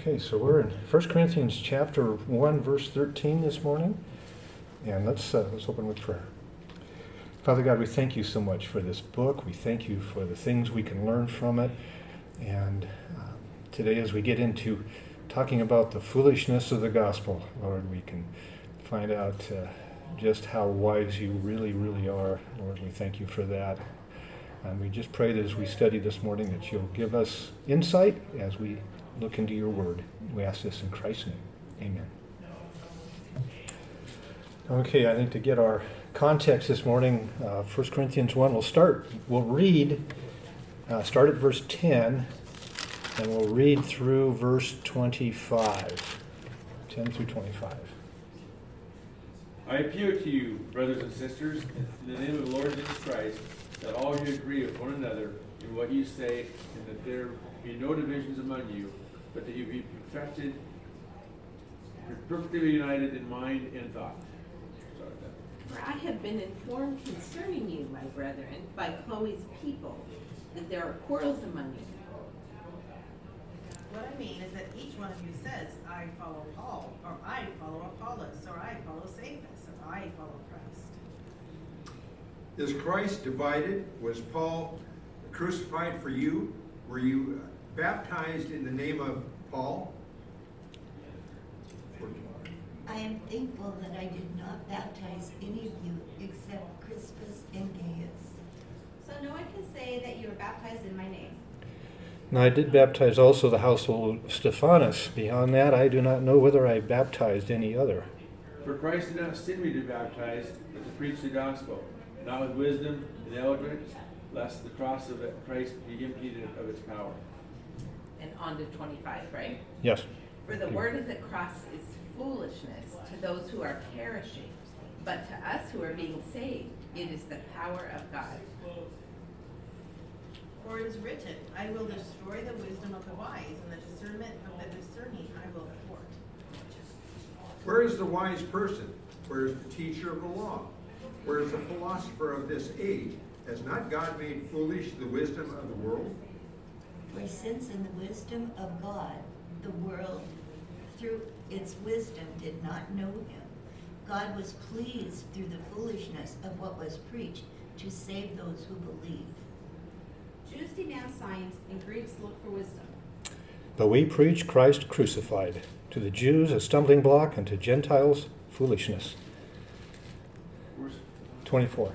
Okay, so we're in 1 Corinthians chapter 1, verse 13 this morning. And let's, uh, let's open with prayer. Father God, we thank you so much for this book. We thank you for the things we can learn from it. And uh, today, as we get into talking about the foolishness of the gospel, Lord, we can find out uh, just how wise you really, really are. Lord, we thank you for that. And we just pray that as we study this morning that you'll give us insight as we look into your word. We ask this in Christ's name. Amen. Okay, I think to get our context this morning, uh, 1 Corinthians 1, we'll start, we'll read, uh, start at verse 10, and we'll read through verse 25. 10 through 25. I appeal to you, brothers and sisters, in the name of the Lord Jesus Christ, that all you agree with one another in what you say, and that there be no divisions among you, but that you be perfected, perfectly united in mind and thought. For I have been informed concerning you, my brethren, by Chloe's people, that there are quarrels among you. What I mean is that each one of you says, I follow Paul, or I follow Apollos, or I follow Cephas, or I follow Christ. Is Christ divided? Was Paul crucified for you? Were you uh, baptized in the name of Paul? I am thankful that I did not baptize any of you except Crispus and Gaius. So no one can say that you were baptized in my name. Now, I did baptize also the household of Stephanas. Beyond that, I do not know whether I baptized any other. For Christ did not send me to baptize, but to preach the gospel, not with wisdom and eloquence, lest the cross of Christ be emptied of its power. And on to 25, right? Yes. For the word of the cross is foolishness to those who are perishing, but to us who are being saved, it is the power of God. For it is written, I will destroy the wisdom of the wise, and the discernment of the discerning I will thwart. Where is the wise person? Where is the teacher of the law? Where is the philosopher of this age? Has not God made foolish the wisdom of the world? For since in the wisdom of God, the world through its wisdom did not know him, God was pleased through the foolishness of what was preached to save those who believe. Jews demand science and Greeks look for wisdom. But we preach Christ crucified, to the Jews a stumbling block, and to Gentiles foolishness. Where's, 24.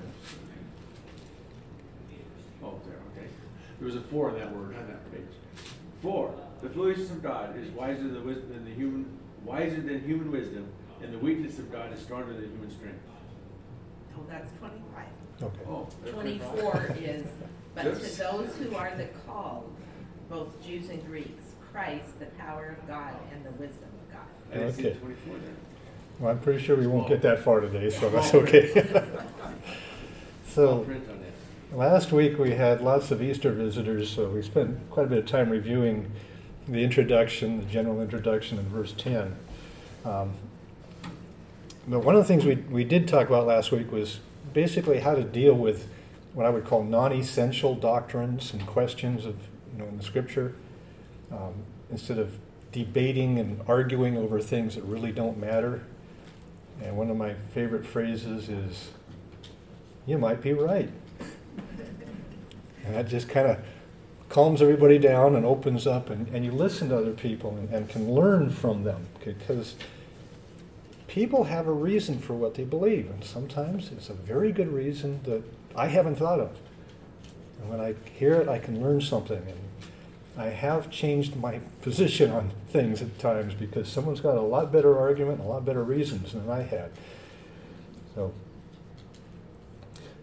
oh, there, okay. There was a four in that word on that page. Four, the foolishness of God is wiser than the wisdom than the human, wiser than human wisdom, and the weakness of God is stronger than human strength. Oh, that's 25. Okay. Oh, that's 24 is, but to those who are the called, both Jews and Greeks, Christ, the power of God and the wisdom of God. I didn't see Okay. twenty-four there. Well, I'm pretty sure we won't get that far today, so that's okay. Small so, print on that. Last week we had lots of Easter visitors, so we spent quite a bit of time reviewing the introduction, the general introduction in verse 10. Um, but one of the things we, we did talk about last week was basically how to deal with what I would call non-essential doctrines and questions of you know in the Scripture, um, instead of debating and arguing over things that really don't matter. And one of my favorite phrases is, "You might be right," and that just kind of calms everybody down and opens up, and, and you listen to other people and, and can learn from them because people have a reason for what they believe, and sometimes it's a very good reason that I haven't thought of. And when I hear it, I can learn something. And I have changed my position on things at times because someone's got a lot better argument, and a lot better reasons than I had. So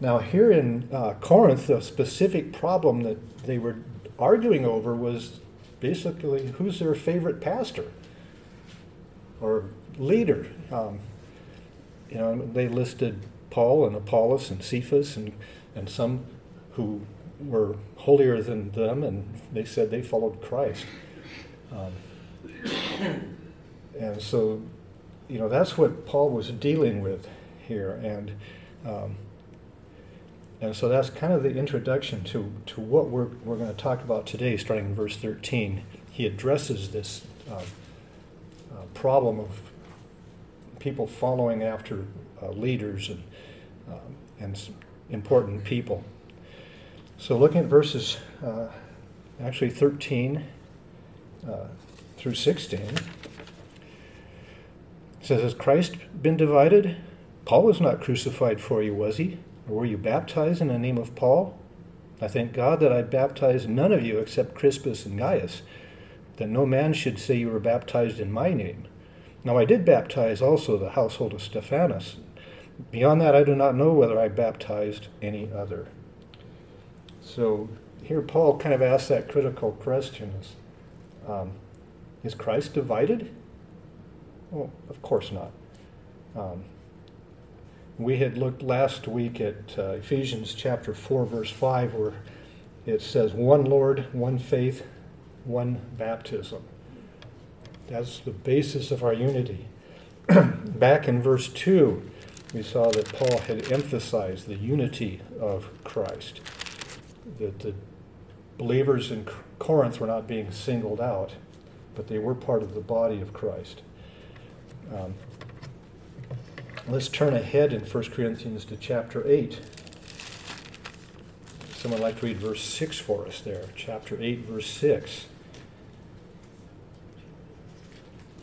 now here in uh, Corinth, the specific problem that they were arguing over was basically who's their favorite pastor or leader. Um, you know, they listed Paul and Apollos and Cephas and, and some who were holier than them, and they said they followed Christ. Um, and so, you know, that's what Paul was dealing with here, and um, and so that's kind of the introduction to, to what we're, we're going to talk about today, starting in verse 13. He addresses this uh, uh, problem of people following after uh, leaders and, um, and important people. So, looking at verses uh, actually 13 uh, through 16, it says, Has Christ been divided? Paul was not crucified for you, was he? Or were you baptized in the name of Paul? I thank God that I baptized none of you except Crispus and Gaius, that no man should say you were baptized in my name. Now I did baptize also the household of Stephanas. Beyond that, I do not know whether I baptized any other. So here Paul kind of asks that critical question is, um, is Christ divided? Well, of course not. Um, we had looked last week at uh, Ephesians chapter 4, verse 5, where it says, one Lord, one faith, one baptism. That's the basis of our unity. Back in verse 2, we saw that Paul had emphasized the unity of Christ, that the believers in Corinth were not being singled out, but they were part of the body of Christ. Um, Let's turn ahead in 1 Corinthians to chapter 8. Someone like to read verse 6 for us there. Chapter 8, verse 6.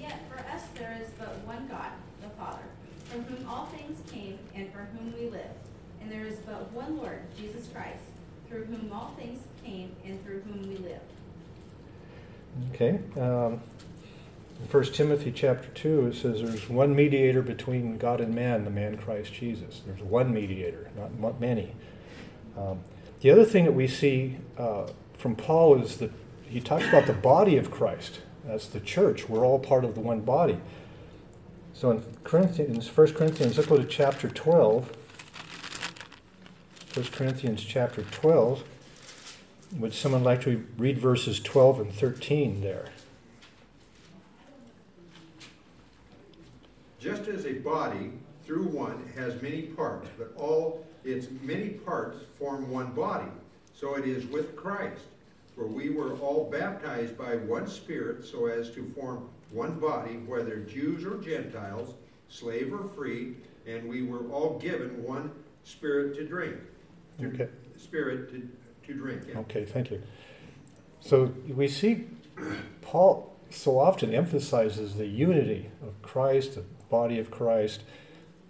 Yet for us there is but one God, the Father, from whom all things came and for whom we live. And there is but one Lord, Jesus Christ, through whom all things came and through whom we live. Okay. Um, 1 Timothy chapter 2, it says there's one mediator between God and man, the man Christ Jesus. There's one mediator, not many. Um, the other thing that we see uh, from Paul is that he talks about the body of Christ. That's the church. We're all part of the one body. So in Corinthians, 1 Corinthians, let's go to chapter 12. 1 Corinthians chapter 12. Would someone like to read verses 12 and 13 there? Just as a body through one has many parts, but all its many parts form one body, so it is with Christ. For we were all baptized by one Spirit so as to form one body, whether Jews or Gentiles, slave or free, and we were all given one Spirit to drink. Okay. Spirit to, to drink. Yeah. Okay, thank you. So we see Paul so often emphasizes the unity of Christ, body of Christ.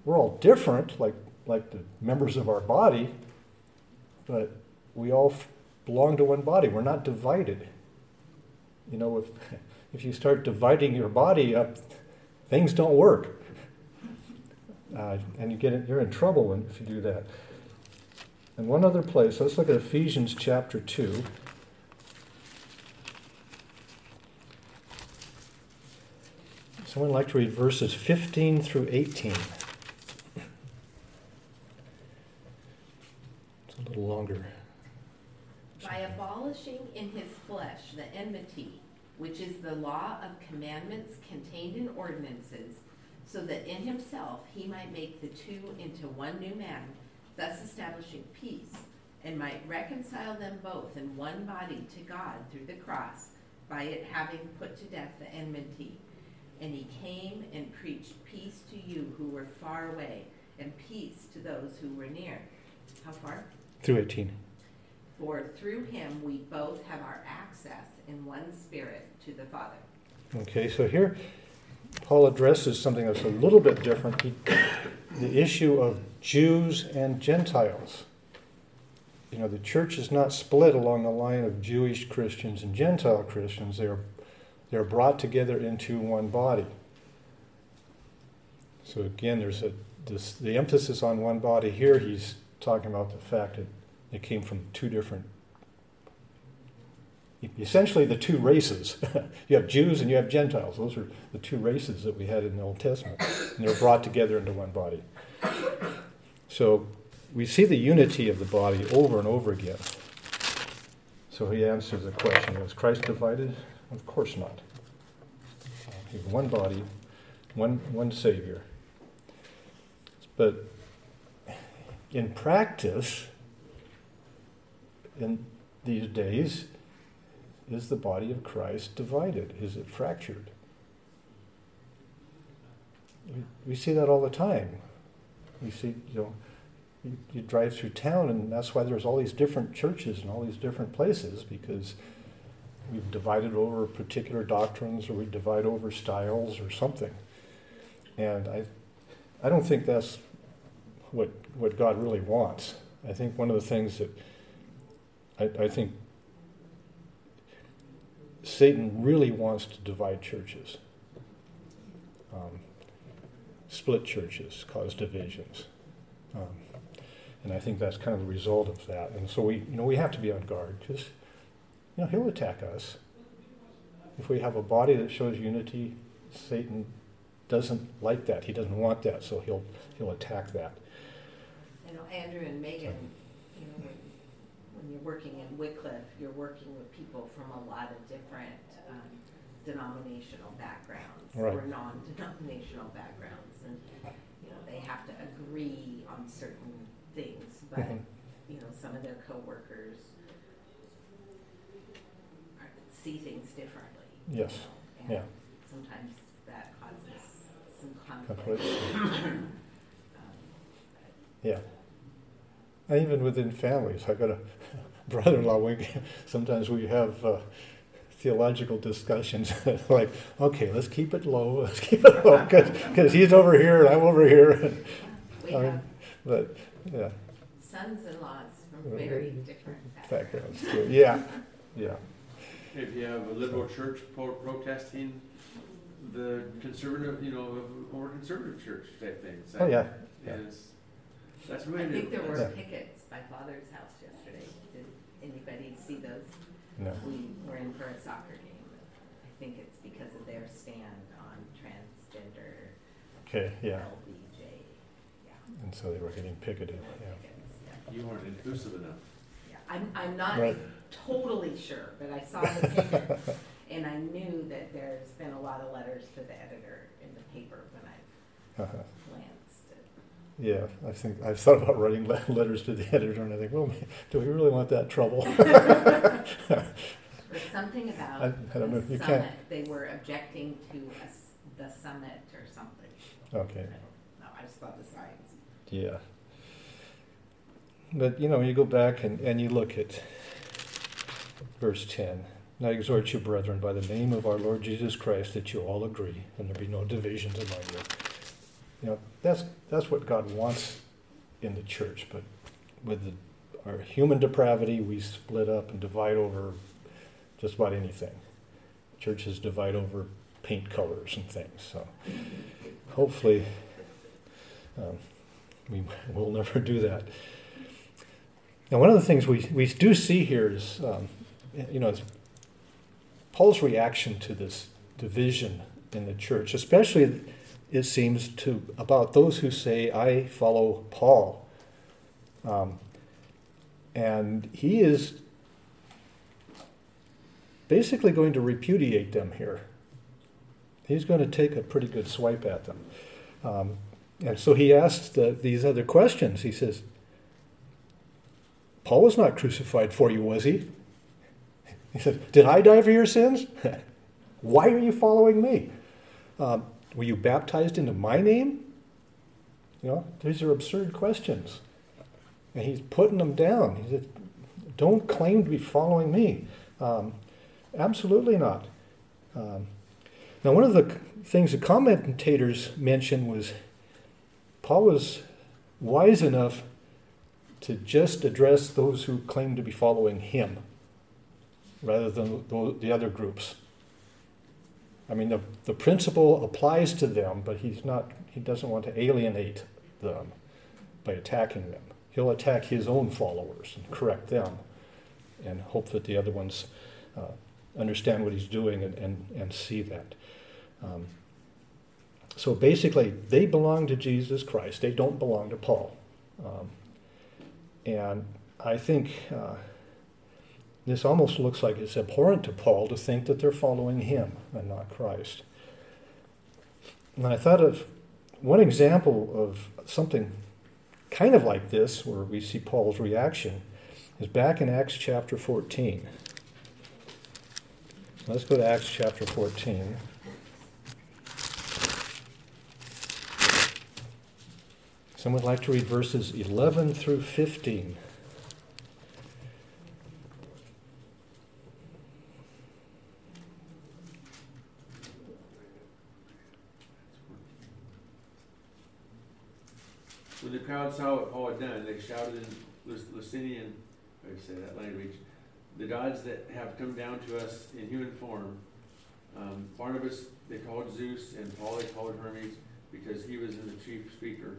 We're all different, like, like the members of our body, but we all f- belong to one body. We're not divided. You know, if, if you start dividing your body up, things don't work. Uh, and you get in, you're in trouble when, if you do that. And one other place, let's look at Ephesians chapter 2. Someone like to read verses 15 through 18. It's a little longer. By abolishing in his flesh the enmity, which is the law of commandments contained in ordinances, so that in himself he might make the two into one new man, thus establishing peace, and might reconcile them both in one body to God through the cross, by it having put to death the enmity. And he came and preached peace to you who were far away, and peace to those who were near. How far? Through 18. For through him we both have our access in one spirit to the Father. Okay, so here Paul addresses something that's a little bit different he, the issue of Jews and Gentiles. You know, the church is not split along the line of Jewish Christians and Gentile Christians. They are they're brought together into one body. So again, there's a this, the emphasis on one body here. He's talking about the fact that it came from two different, essentially the two races. you have Jews and you have Gentiles. Those are the two races that we had in the Old Testament, and they're brought together into one body. So we see the unity of the body over and over again. So he answers the question: Was Christ divided? Of course not. Uh, one body, one, one Savior. But in practice, in these days, is the body of Christ divided? Is it fractured? We, we see that all the time. We see, you know, you, you drive through town, and that's why there's all these different churches and all these different places because we've divided over particular doctrines or we divide over styles or something. And I, I don't think that's what, what God really wants. I think one of the things that I, I think Satan really wants to divide churches, um, split churches, cause divisions. Um, and I think that's kind of the result of that. And so we, you know, we have to be on guard because, you know, he'll attack us. If we have a body that shows unity, Satan doesn't like that. He doesn't want that, so he'll he'll attack that. You know, Andrew and Megan, you know, when, when you're working in Wycliffe, you're working with people from a lot of different um, denominational backgrounds Right. or non-denominational backgrounds, and you know they have to agree on certain things, but Mhm. you know some of their coworkers see things differently. you Yes, know, and yeah. Sometimes that causes some conflict. Um, Yeah. And even within families, I got a brother-in-law. We sometimes we have uh, theological discussions like, okay, let's keep it low, let's keep it low, because he's over here and I'm over here. And, We I have but yeah, sons-in-laws from very different backgrounds. backgrounds. Yeah, yeah, If you have a liberal church pro- protesting the conservative, you know, or conservative church type thing. Oh, yeah, yeah. That's really I think there were Yeah. pickets by Father's house yesterday. Did anybody see those? no, We were in for a soccer game. I think it's because of their stand on transgender okay, yeah. LBJ. Yeah. And so they were getting picketed. Yeah, pickets, yeah. You weren't inclusive enough. I'm, I'm not Right. totally sure, but I saw the pickets, and I knew that there's been a lot of letters to the editor in the paper when I uh-huh. glanced at yeah. I think I've thought about writing le- letters to the editor, and I think, well, do we really want that trouble? There's something about I- I don't know, the you summit, can't- they were objecting to a s- the summit or something. okay. I don't know, I just saw the signs. Yeah. But you know, you go back and, and you look at verse 10. Now I exhort you, brethren, by the name of our Lord Jesus Christ, that you all agree, and there be no divisions among you. You know, that's that's what God wants in the church, but with the, our human depravity, we split up and divide over just about anything. Churches divide over paint colors and things. So hopefully um, we will never do that. Now, one of the things we, we do see here is, um, you know, Paul's reaction to this division in the church, especially it seems to about those who say, "I follow Paul," um, and he is basically going to repudiate them here. He's going to take a pretty good swipe at them. Um, and so he asks the, these other questions. He says, Paul was not crucified for you, was he? He said, Did I die for your sins? Why are you following me? Um, were you baptized into my name? You know, these are absurd questions. And he's putting them down. He said, Don't claim to be following me. Um, absolutely not. Um, now, one of the things the commentators mentioned was Paul was wise enough to just address those who claim to be following him rather than the other groups. I mean, the, the principle applies to them, but he's not, he doesn't want to alienate them by attacking them. He'll attack his own followers and correct them and hope that the other ones uh, understand what he's doing and, and, and see that. Um, so basically, they belong to Jesus Christ. They don't belong to Paul. Um, and I think uh, this almost looks like it's abhorrent to Paul to think that they're following him and not Christ. And I thought of one example of something kind of like this, where we see Paul's reaction, is back in Acts chapter 14. Let's go to Acts chapter 14. Someone would like to read verses 11 through 15. When the crowd saw what Paul had done, they shouted in Lycaonian, I say that language, the gods that have come down to us in human form. Um, Barnabas they called Zeus, and Paul they called Hermes, because he was the chief speaker.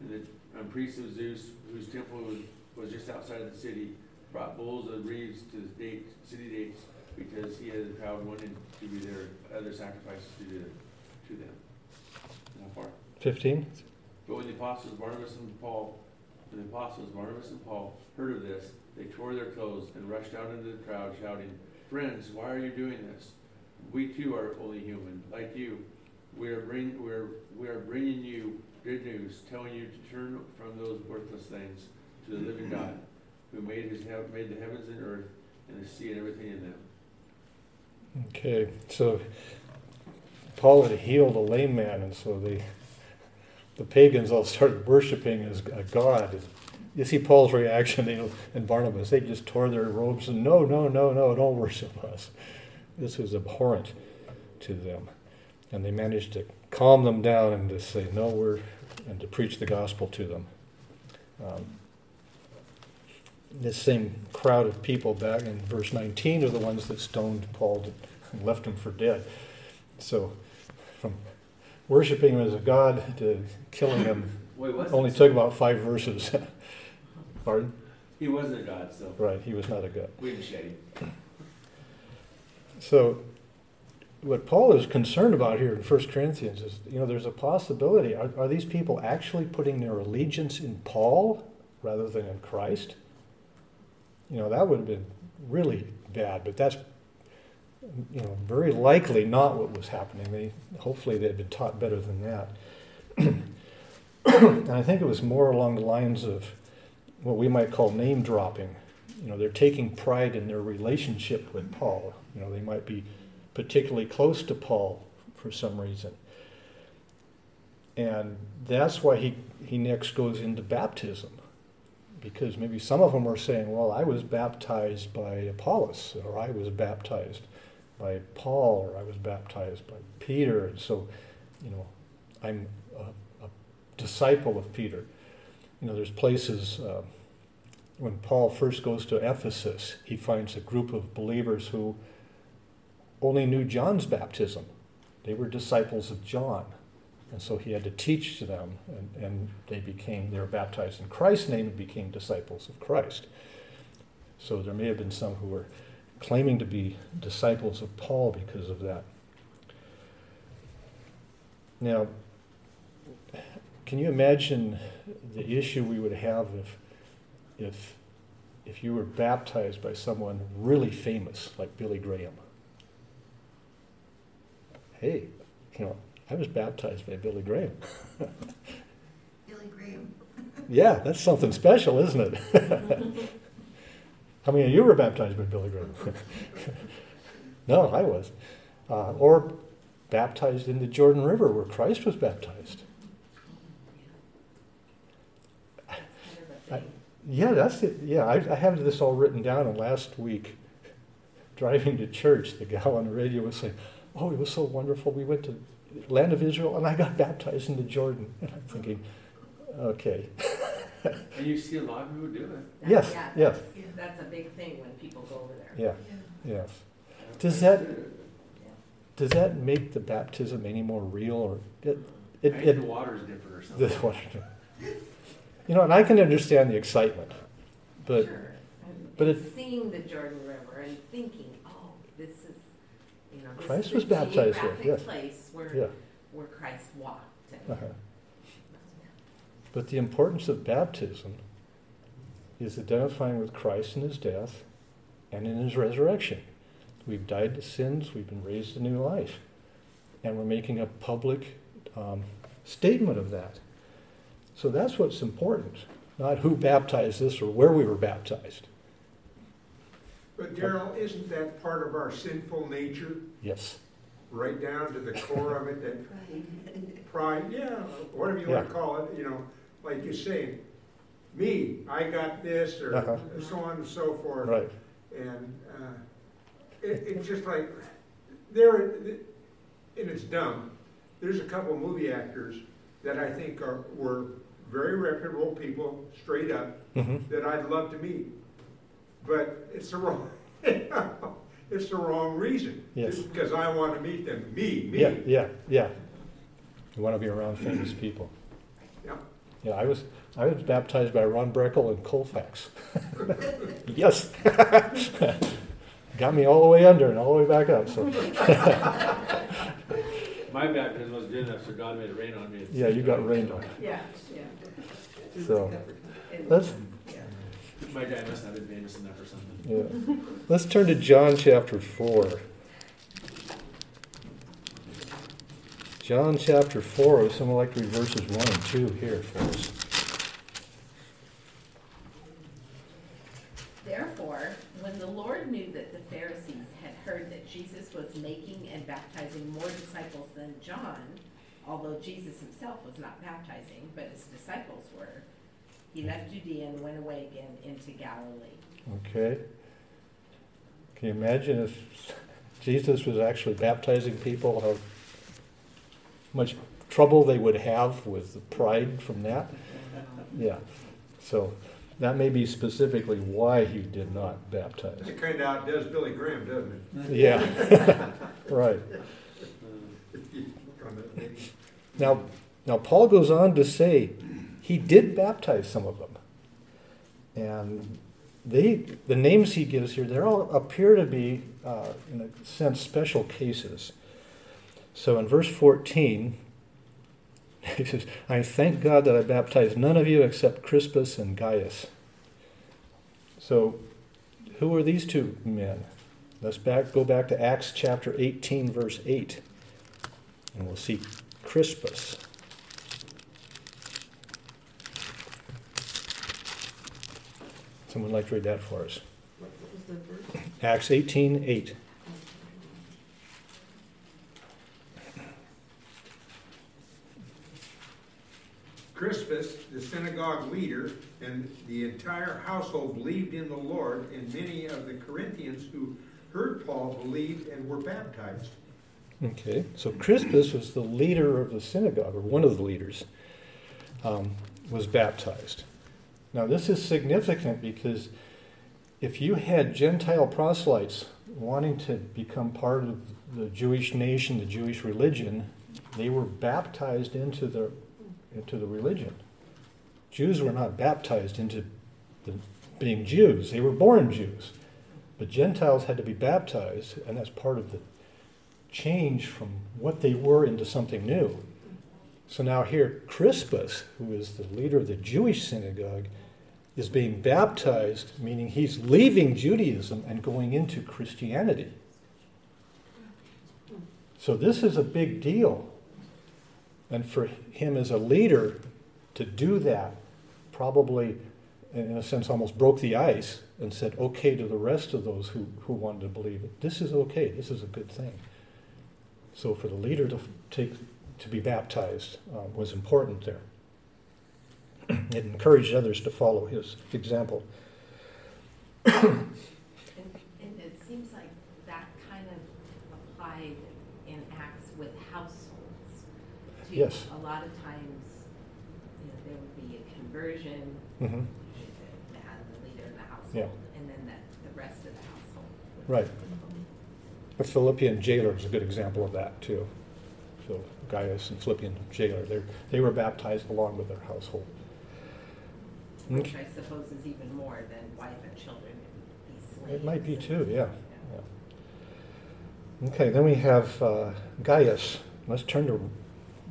And the priest of Zeus, whose temple was, was just outside of the city, brought bulls and reeves to the date, city dates, because he had the crowd wanting to be there, other sacrifices to do to them. How far? 15? But when the apostles Barnabas and Paul, when the apostles Barnabas and Paul heard of this, they tore their clothes and rushed out into the crowd, shouting, "Friends, why are you doing this? We too are only human, like you. We are bring, we are, we are bringing you good news, telling you to turn from those worthless things to the living God, who made his made the heavens and earth and the sea and everything in them." Okay, so Paul had healed a lame man, and so the the pagans all started worshiping as a god. You see Paul's reaction you know, and Barnabas, they just tore their robes and no, no, no, no, don't worship us. This was abhorrent to them. And they managed to calm them down and to say, no, we're, and to preach the gospel to them. Um, this same crowd of people back in verse 19 are the ones that stoned Paul and left him for dead. So, from worshiping him as a god to killing him Wait, only took about five verses. Pardon? he wasn't a god, so Right, he was not a god. we didn't shed him. So, what Paul is concerned about here in 1 Corinthians is, you know, there's a possibility. Are, are these people actually putting their allegiance in Paul rather than in Christ? You know, that would have been really bad, but that's, you know, very likely not what was happening. They, hopefully they'd been taught better than that. and I think it was more along the lines of what we might call name dropping. You know, they're taking pride in their relationship with Paul. You know, they might be particularly close to Paul for some reason. And that's why he, he next goes into baptism. Because maybe some of them are saying, well, I was baptized by Apollos, or I was baptized by Paul, or I was baptized by Peter. And so, you know, I'm a, a disciple of Peter. You know, there's places, uh, when Paul first goes to Ephesus, he finds a group of believers who only knew John's baptism. They were disciples of John. And so he had to teach to them, and, and they became, they were baptized in Christ's name and became disciples of Christ. So there may have been some who were claiming to be disciples of Paul because of that. Now, can you imagine the issue we would have if, if, if you were baptized by someone really famous like Billy Graham? Hey, you know, I was baptized by Billy Graham. Billy Graham. yeah, that's something special, isn't it? How many of you were baptized by Billy Graham? no, I was. Uh, or baptized in the Jordan River where Christ was baptized. Kind of a I, yeah, that's it. Yeah, I, I have this all written down. And last week, driving to church, the gal on the radio was saying, "Oh, it was so wonderful. We went to land of Israel, and I got baptized in the Jordan." And I'm thinking, okay, And you see a lot of people do it. That- Yes, yeah, yes. that's- That's a big thing when people go over there. yeah, yes. Does that does that make the baptism any more real, or it it, I think it the water's different or something? the something. water? You know, and I can understand the excitement, but Sure. And but it's it- seeing the Jordan River and thinking, oh, this is, you know, this Christ is was the baptized geographic yes. place where, yeah. where Christ walked. and- Uh-huh. But the importance of baptism is identifying with Christ in his death and in his resurrection. We've died to sins, we've been raised to new life. And we're making a public um, statement of that. So that's what's important, not who baptized us or where we were baptized. But Daryl, isn't that part of our sinful nature, Yes. right down to the core of it, that pride, yeah, whatever you wanna call it, you know, like you're saying, me, I got this, or Uh-huh. so on and so forth. Right. And, uh, it, it's just like, there, and it's dumb, there's a couple movie actors that I think are, were very reputable people, straight up, hmm that I'd love to meet. But it's the wrong, it's the wrong reason. Yes. Because I want to meet them, me, me. Yeah, yeah, yeah. You want to be around famous people. Yeah. Yeah, I was I was baptized by Ron Breckle and Colfax. yes. Got me all the way under and all the way back up. So My baptism was good enough, so God made it rain on me. yeah, you got rained on. Yeah, yeah. So let's My dad must have been famous enough or something. yeah. Let's turn to John chapter four. John chapter four. Would someone like to read verses one and two here for us? Therefore, when the Lord knew that the Pharisees had heard that Jesus was making and baptizing more disciples than John, although Jesus himself was not baptizing, but his disciples were, he left Judea and went away again into Galilee. Okay. Can you imagine if Jesus was actually baptizing people, how much trouble they would have with the pride from that? Yeah. So that may be specifically why he did not baptize. It kind of outdoes Billy Graham, doesn't it? Yeah. right. Now, now Paul goes on to say he did baptize some of them, and they the names he gives here they all appear to be, uh, in a sense, special cases. So in verse fourteen, he says, "I thank God that I baptized none of you except Crispus and Gaius." So, who are these two men? Let's back go back to Acts chapter eighteen, verse eight, and we'll see Crispus. Someone like to read that for us? What what was the verse? Acts eighteen, eight. Crispus, the synagogue leader, and the entire household believed in the Lord, and many of the Corinthians who heard Paul believed and were baptized. Okay, so Crispus was the leader of the synagogue, or one of the leaders, um, was baptized. Now, this is significant because if you had Gentile proselytes wanting to become part of the Jewish nation, the Jewish religion, they were baptized into the, into the religion. Jews were not baptized into the, being Jews, they were born Jews. But Gentiles had to be baptized, and that's part of the change from what they were into something new. So now here, Crispus, who is the leader of the Jewish synagogue, is being baptized, meaning he's leaving Judaism and going into Christianity. So this is a big deal. And for him as a leader to do that probably, in a sense, almost broke the ice and said okay to the rest of those who, who wanted to believe it. This is okay, this is a good thing. So for the leader to take to be baptized uh, was important there. it encouraged others to follow his example. And, and it seems like that kind of applied in Acts with households. too. Yes. A lot of times, you know, there would be a conversion, hmm the, the leader in the Yeah. household, and then the, the rest of the household. would Right. The Philippian jailer is a good example of that too. So Gaius and Philippian jailer, they they were baptized along with their household. Which I suppose is even more than wife and children and slaves. It might be too, yeah. yeah. Okay, then we have uh, Gaius. Let's turn to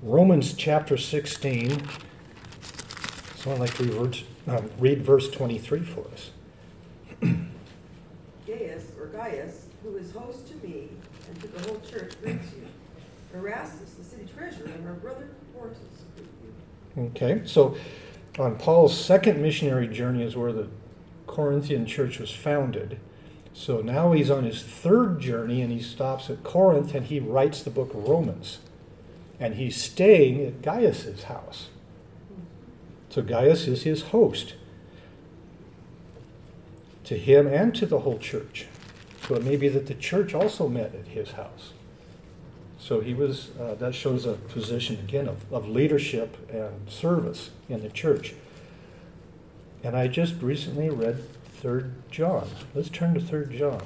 Romans chapter 16. Someone like to read, um, read verse 23 for us. Gaius, or Gaius, who is host to me and to the whole church, greets you. Erastus, the city treasurer, and our brother you. Okay, so on Paul's second missionary journey is where the Corinthian church was founded. So now he's on his third journey and he stops at Corinth and he writes the book of Romans. And he's staying at Gaius's house. So Gaius is his host to him and to the whole church. So it may be that the church also met at his house. So he was, uh, that shows a position again of, of leadership and service in the church. And I just recently read 3rd John. Let's turn to 3rd John.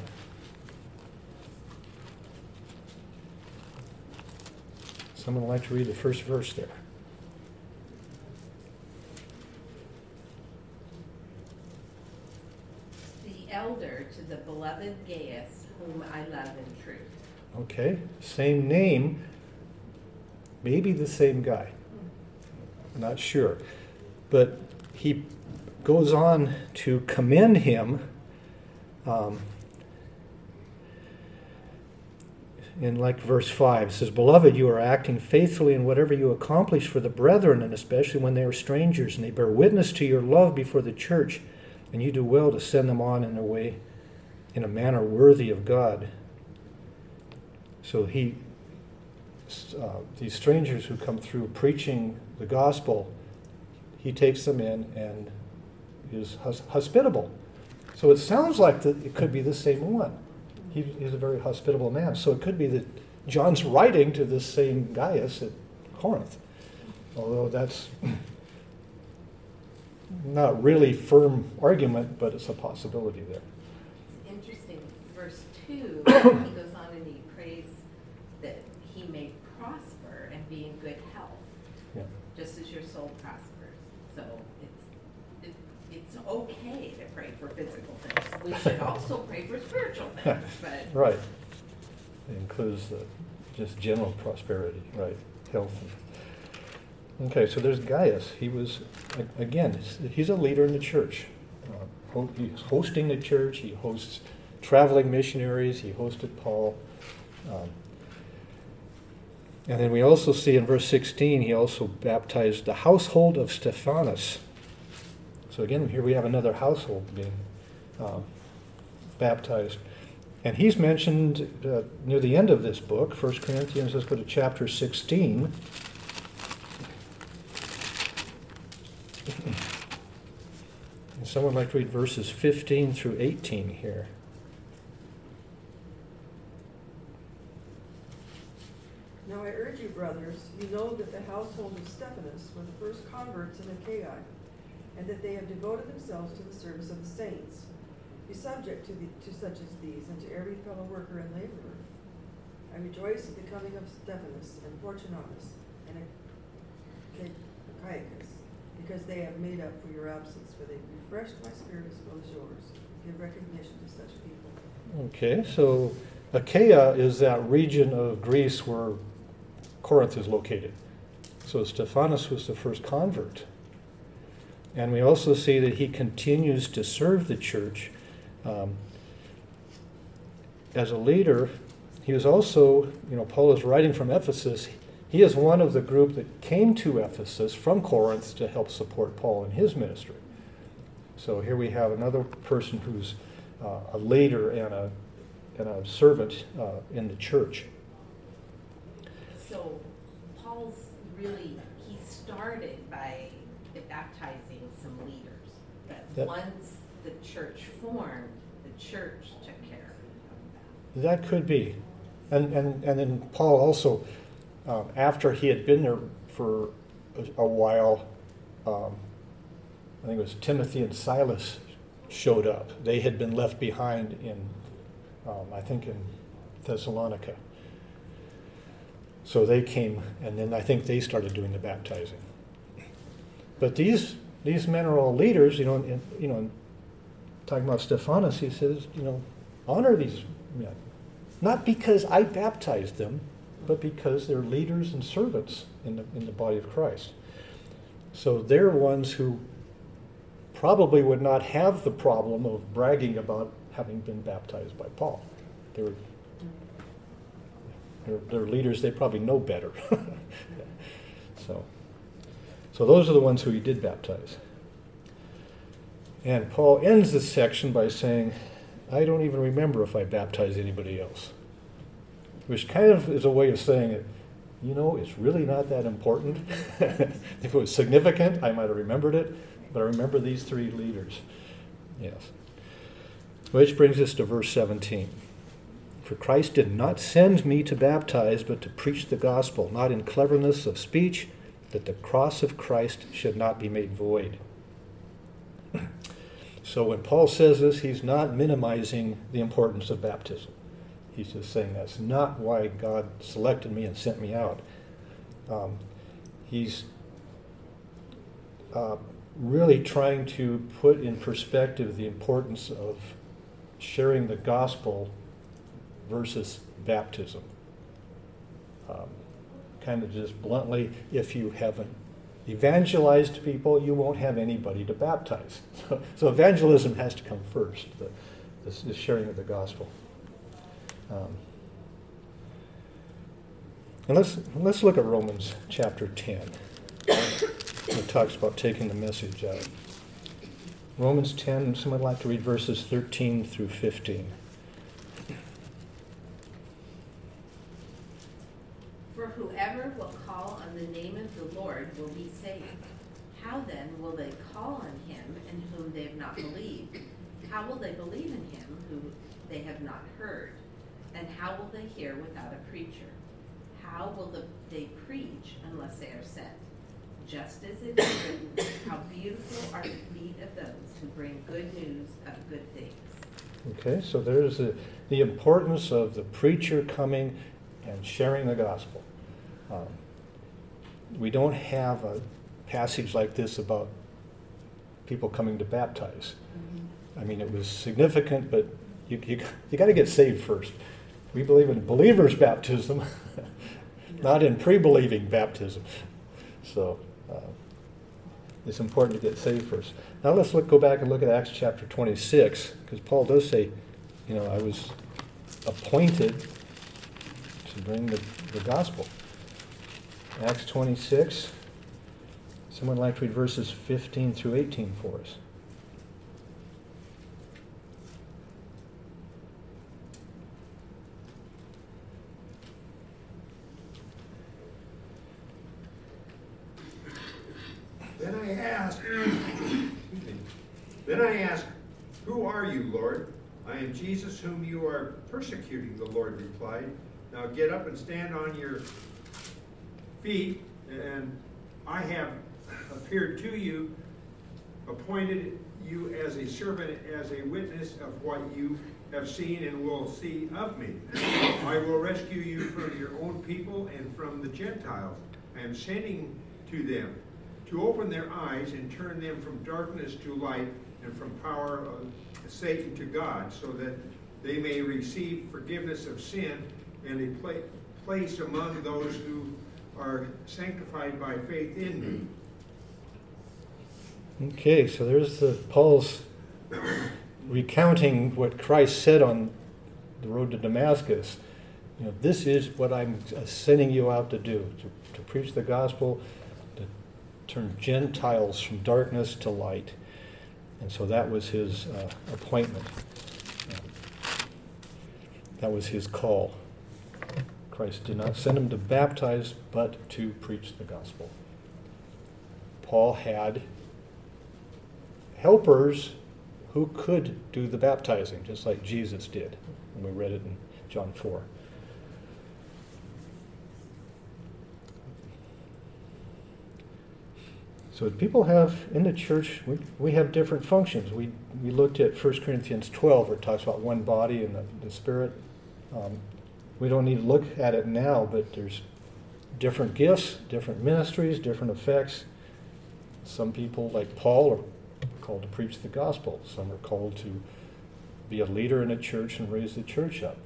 Someone would like to read the first verse there. The elder to the beloved Gaius, whom I love truth. Okay, same name, maybe the same guy. Not sure. But he goes on to commend him um, in like verse 5 it says beloved you are acting faithfully in whatever you accomplish for the brethren and especially when they are strangers and they bear witness to your love before the church and you do well to send them on in a way in a manner worthy of god so he uh, these strangers who come through preaching the gospel he takes them in and is hospitable. So it sounds like it could be the same one. He, he's a very hospitable man. So it could be that John's writing to this same Gaius at Corinth, although that's not really firm argument, but it's a possibility there. It's Interesting. Verse 2, he goes on and he prays that he may prosper and be in good health, yeah. just as your soul prospers okay to pray for physical things. We should also pray for spiritual things, but. Right. It includes the, just general prosperity, right, health. Okay, so there's Gaius. He was, again, he's a leader in the church. Uh, he's hosting the church, he hosts traveling missionaries, he hosted Paul. Um, and then we also see in verse 16, he also baptized the household of Stephanas. So again, here we have another household being uh, baptized. And he's mentioned uh, near the end of this book, 1 Corinthians, let's go to chapter 16. and someone like to read verses 15 through 18 here. Now I urge you, brothers, you know that the household of Stephanas were the first converts in Achaia and that they have devoted themselves to the service of the saints. Be subject to, the, to such as these, and to every fellow worker and laborer. I rejoice at the coming of Stephanas and Fortunatus and Achaicus, because they have made up for your absence, for they refreshed my spirit as well as yours. Give recognition to such people. Okay, so Achaia is that region of Greece where Corinth is located. So Stephanas was the first convert and we also see that he continues to serve the church um, as a leader. He was also, you know, Paul is writing from Ephesus. He is one of the group that came to Ephesus from Corinth to help support Paul in his ministry. So here we have another person who's uh, a leader and a, and a servant uh, in the church. So Paul's really, he started by baptizing some leaders. But yep. once the church formed, the church took care of that. That could be. And, and, and then Paul also, um, after he had been there for a, while, um, I think it was Timothy and Silas showed up. They had been left behind in, um, I think, in Thessalonica. So they came, and then I think they started doing the baptizing. But these these men are all leaders, you know. And, you know, talking about Stephanas, he says, you know, honor these men, not because I baptized them, but because they're leaders and servants in the in the body of Christ. So they're ones who probably would not have the problem of bragging about having been baptized by Paul. They were they're, they're leaders. They probably know better. so. So those are the ones who he did baptize. And Paul ends this section by saying, I don't even remember if I baptized anybody else. Which kind of is a way of saying it, you know, it's really not that important. if it was significant, I might have remembered it, but I remember these three leaders. Yes. Which brings us to verse 17. For Christ did not send me to baptize, but to preach the gospel, not in cleverness of speech, that the cross of Christ should not be made void. So when Paul says this, he's not minimizing the importance of baptism. He's just saying that's not why God selected me and sent me out. Um, he's uh, really trying to put in perspective the importance of sharing the gospel versus baptism. Um, kind of just bluntly, if you haven't evangelized people, you won't have anybody to baptize. So, so evangelism has to come first, the, the, the sharing of the gospel. Um, and let's, let's look at Romans chapter 10. It talks about taking the message out. Romans 10, someone would like to read verses 13 through 15. For whoever will call on the name of the Lord will be saved. How then will they call on him in whom they have not believed? How will they believe in him who they have not heard? And how will they hear without a preacher? How will the, they preach unless they are sent? Just as it is written, how beautiful are the feet of those who bring good news of good things. Okay, so there's the, the importance of the preacher coming and sharing the gospel. Um, we don't have a passage like this about people coming to baptize. I mean, it was significant, but you, you, you got to get saved first. We believe in believers' baptism, not in pre believing baptism. So uh, it's important to get saved first. Now let's look, go back and look at Acts chapter 26, because Paul does say, you know, I was appointed to bring the, the gospel. Acts 26. Someone like to read verses 15 through 18 for us. Then I asked, then I asked, Who are you, Lord? I am Jesus whom you are persecuting, the Lord replied. Now get up and stand on your feet, and I have appeared to you, appointed you as a servant, as a witness of what you have seen and will see of me. I will rescue you from your own people and from the Gentiles. I am sending to them to open their eyes and turn them from darkness to light and from power of Satan to God, so that they may receive forgiveness of sin and a pla- place among those who are sanctified by faith in me. Okay, so there's the Paul's recounting what Christ said on the road to Damascus. You know, this is what I'm sending you out to do, to, to preach the gospel, to turn Gentiles from darkness to light. And so that was his uh, appointment. That was his call. Christ did not send him to baptize, but to preach the gospel. Paul had helpers who could do the baptizing, just like Jesus did. And we read it in John 4. So people have, in the church, we, we have different functions. We, we looked at 1 Corinthians 12, where it talks about one body and the, the Spirit. Um, we don't need to look at it now, but there's different gifts, different ministries, different effects. Some people, like Paul, called to preach the gospel. Some are called to be a leader in a church and raise the church up.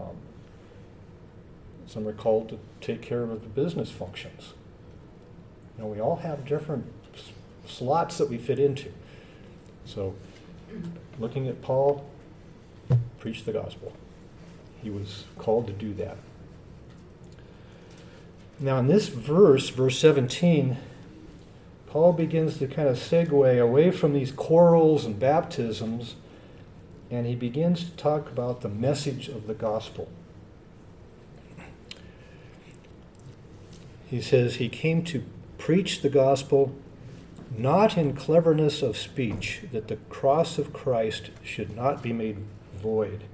Um, some are called to take care of the business functions. You know, we all have different slots that we fit into. So, looking at Paul, preach the gospel. He was called to do that. Now, in this verse, verse 17, Paul begins to kind of segue away from these quarrels and baptisms and he begins to talk about the message of the gospel. He says he came to preach the gospel not in cleverness of speech, that the cross of Christ should not be made void.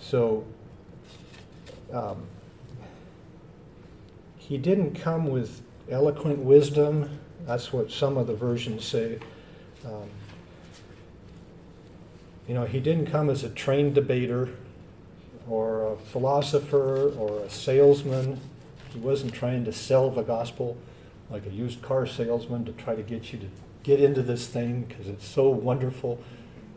So, um, he didn't come with eloquent wisdom. That's what some of the versions say. Um, you know, he didn't come as a trained debater or a philosopher or a salesman. He wasn't trying to sell the gospel like a used car salesman to try to get you to get into this thing because it's so wonderful.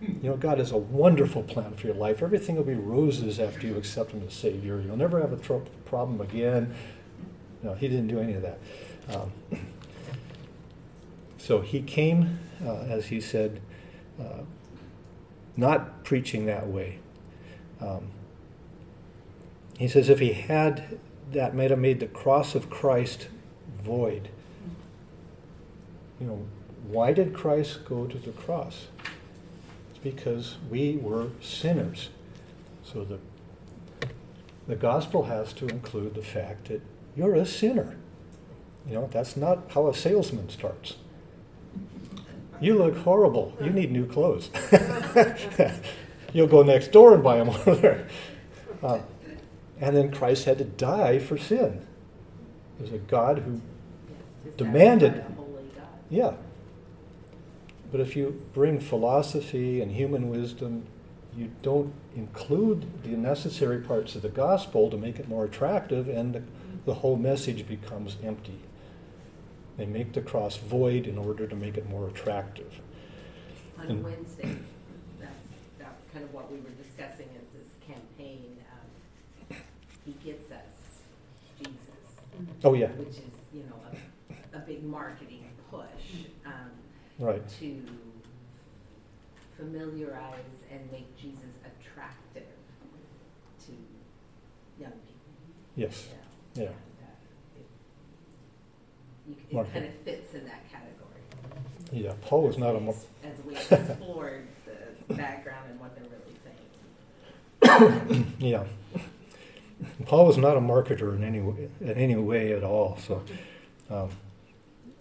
You know, God has a wonderful plan for your life. Everything will be roses after you accept Him as Savior. You'll never have a tro- problem again. No, He didn't do any of that. Um, so He came, uh, as He said, uh, not preaching that way. Um, he says if He had that, might have made the cross of Christ void. You know, why did Christ go to the cross? It's because we were sinners. So the, the gospel has to include the fact that you're a sinner. You know, that's not how a salesman starts. You look horrible. You need new clothes. You'll go next door and buy them over there. Uh, and then Christ had to die for sin. There's a God who demanded- yeah. But if you bring philosophy and human wisdom, you don't include the necessary parts of the gospel to make it more attractive, and the whole message becomes empty. They make the cross void in order to make it more attractive. On And- Wednesday, that's, that's kind of what we were discussing is this campaign, um, he gets us Jesus, Oh, yeah, which is, you know, a, a big marketing push, um, right. to familiarize and make Jesus attractive to young people. Yes, Yeah. yeah. You It Martha. kind of fits in that category. Yeah, Paul was not a. mo- As we explored the background and what they're really saying. Yeah. Paul was not a marketer in any way, in any way at all. So, um,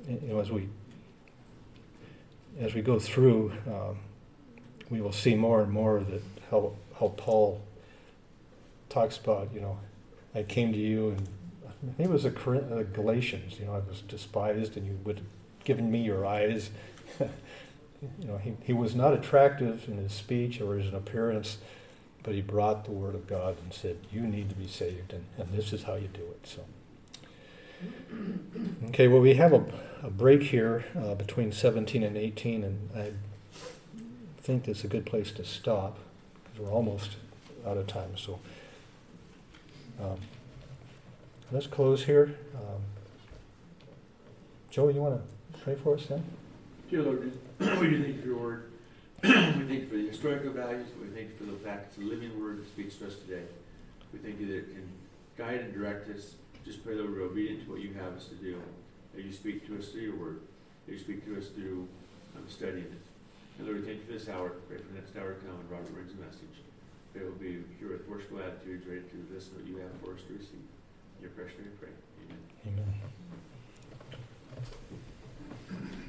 you know, as we as we go through, um, we will see more and more that how how Paul talks about. You know, I came to you, and maybe it was a uh, Galatians. You know, I was despised, and you would have given me your eyes. you know, he, he was not attractive in his speech or his appearance but he brought the word of God and said, You need to be saved, and, and this is how you do it. So, okay, well, we have a, a break here uh, between 17 and 18, and I think it's a good place to stop because we're almost out of time. So, um, let's close here. Um, Joe, you want to pray for us then? Dear Lord, we thank you for your word. we thank you for the historical values. We thank you for the fact it's a living word that speaks to us today. We thank you that it can guide and direct us. Just pray that we're obedient to what you have us to do. That you speak to us through your word. That you speak to us through um, studying it. And Lord, we thank you for this hour. Pray for the next hour to come and Robert brings a message. Pray we'll be here with worshipful attitudes, ready to listen what you have for us to receive your question, we pray. Amen. Amen. Mm-hmm.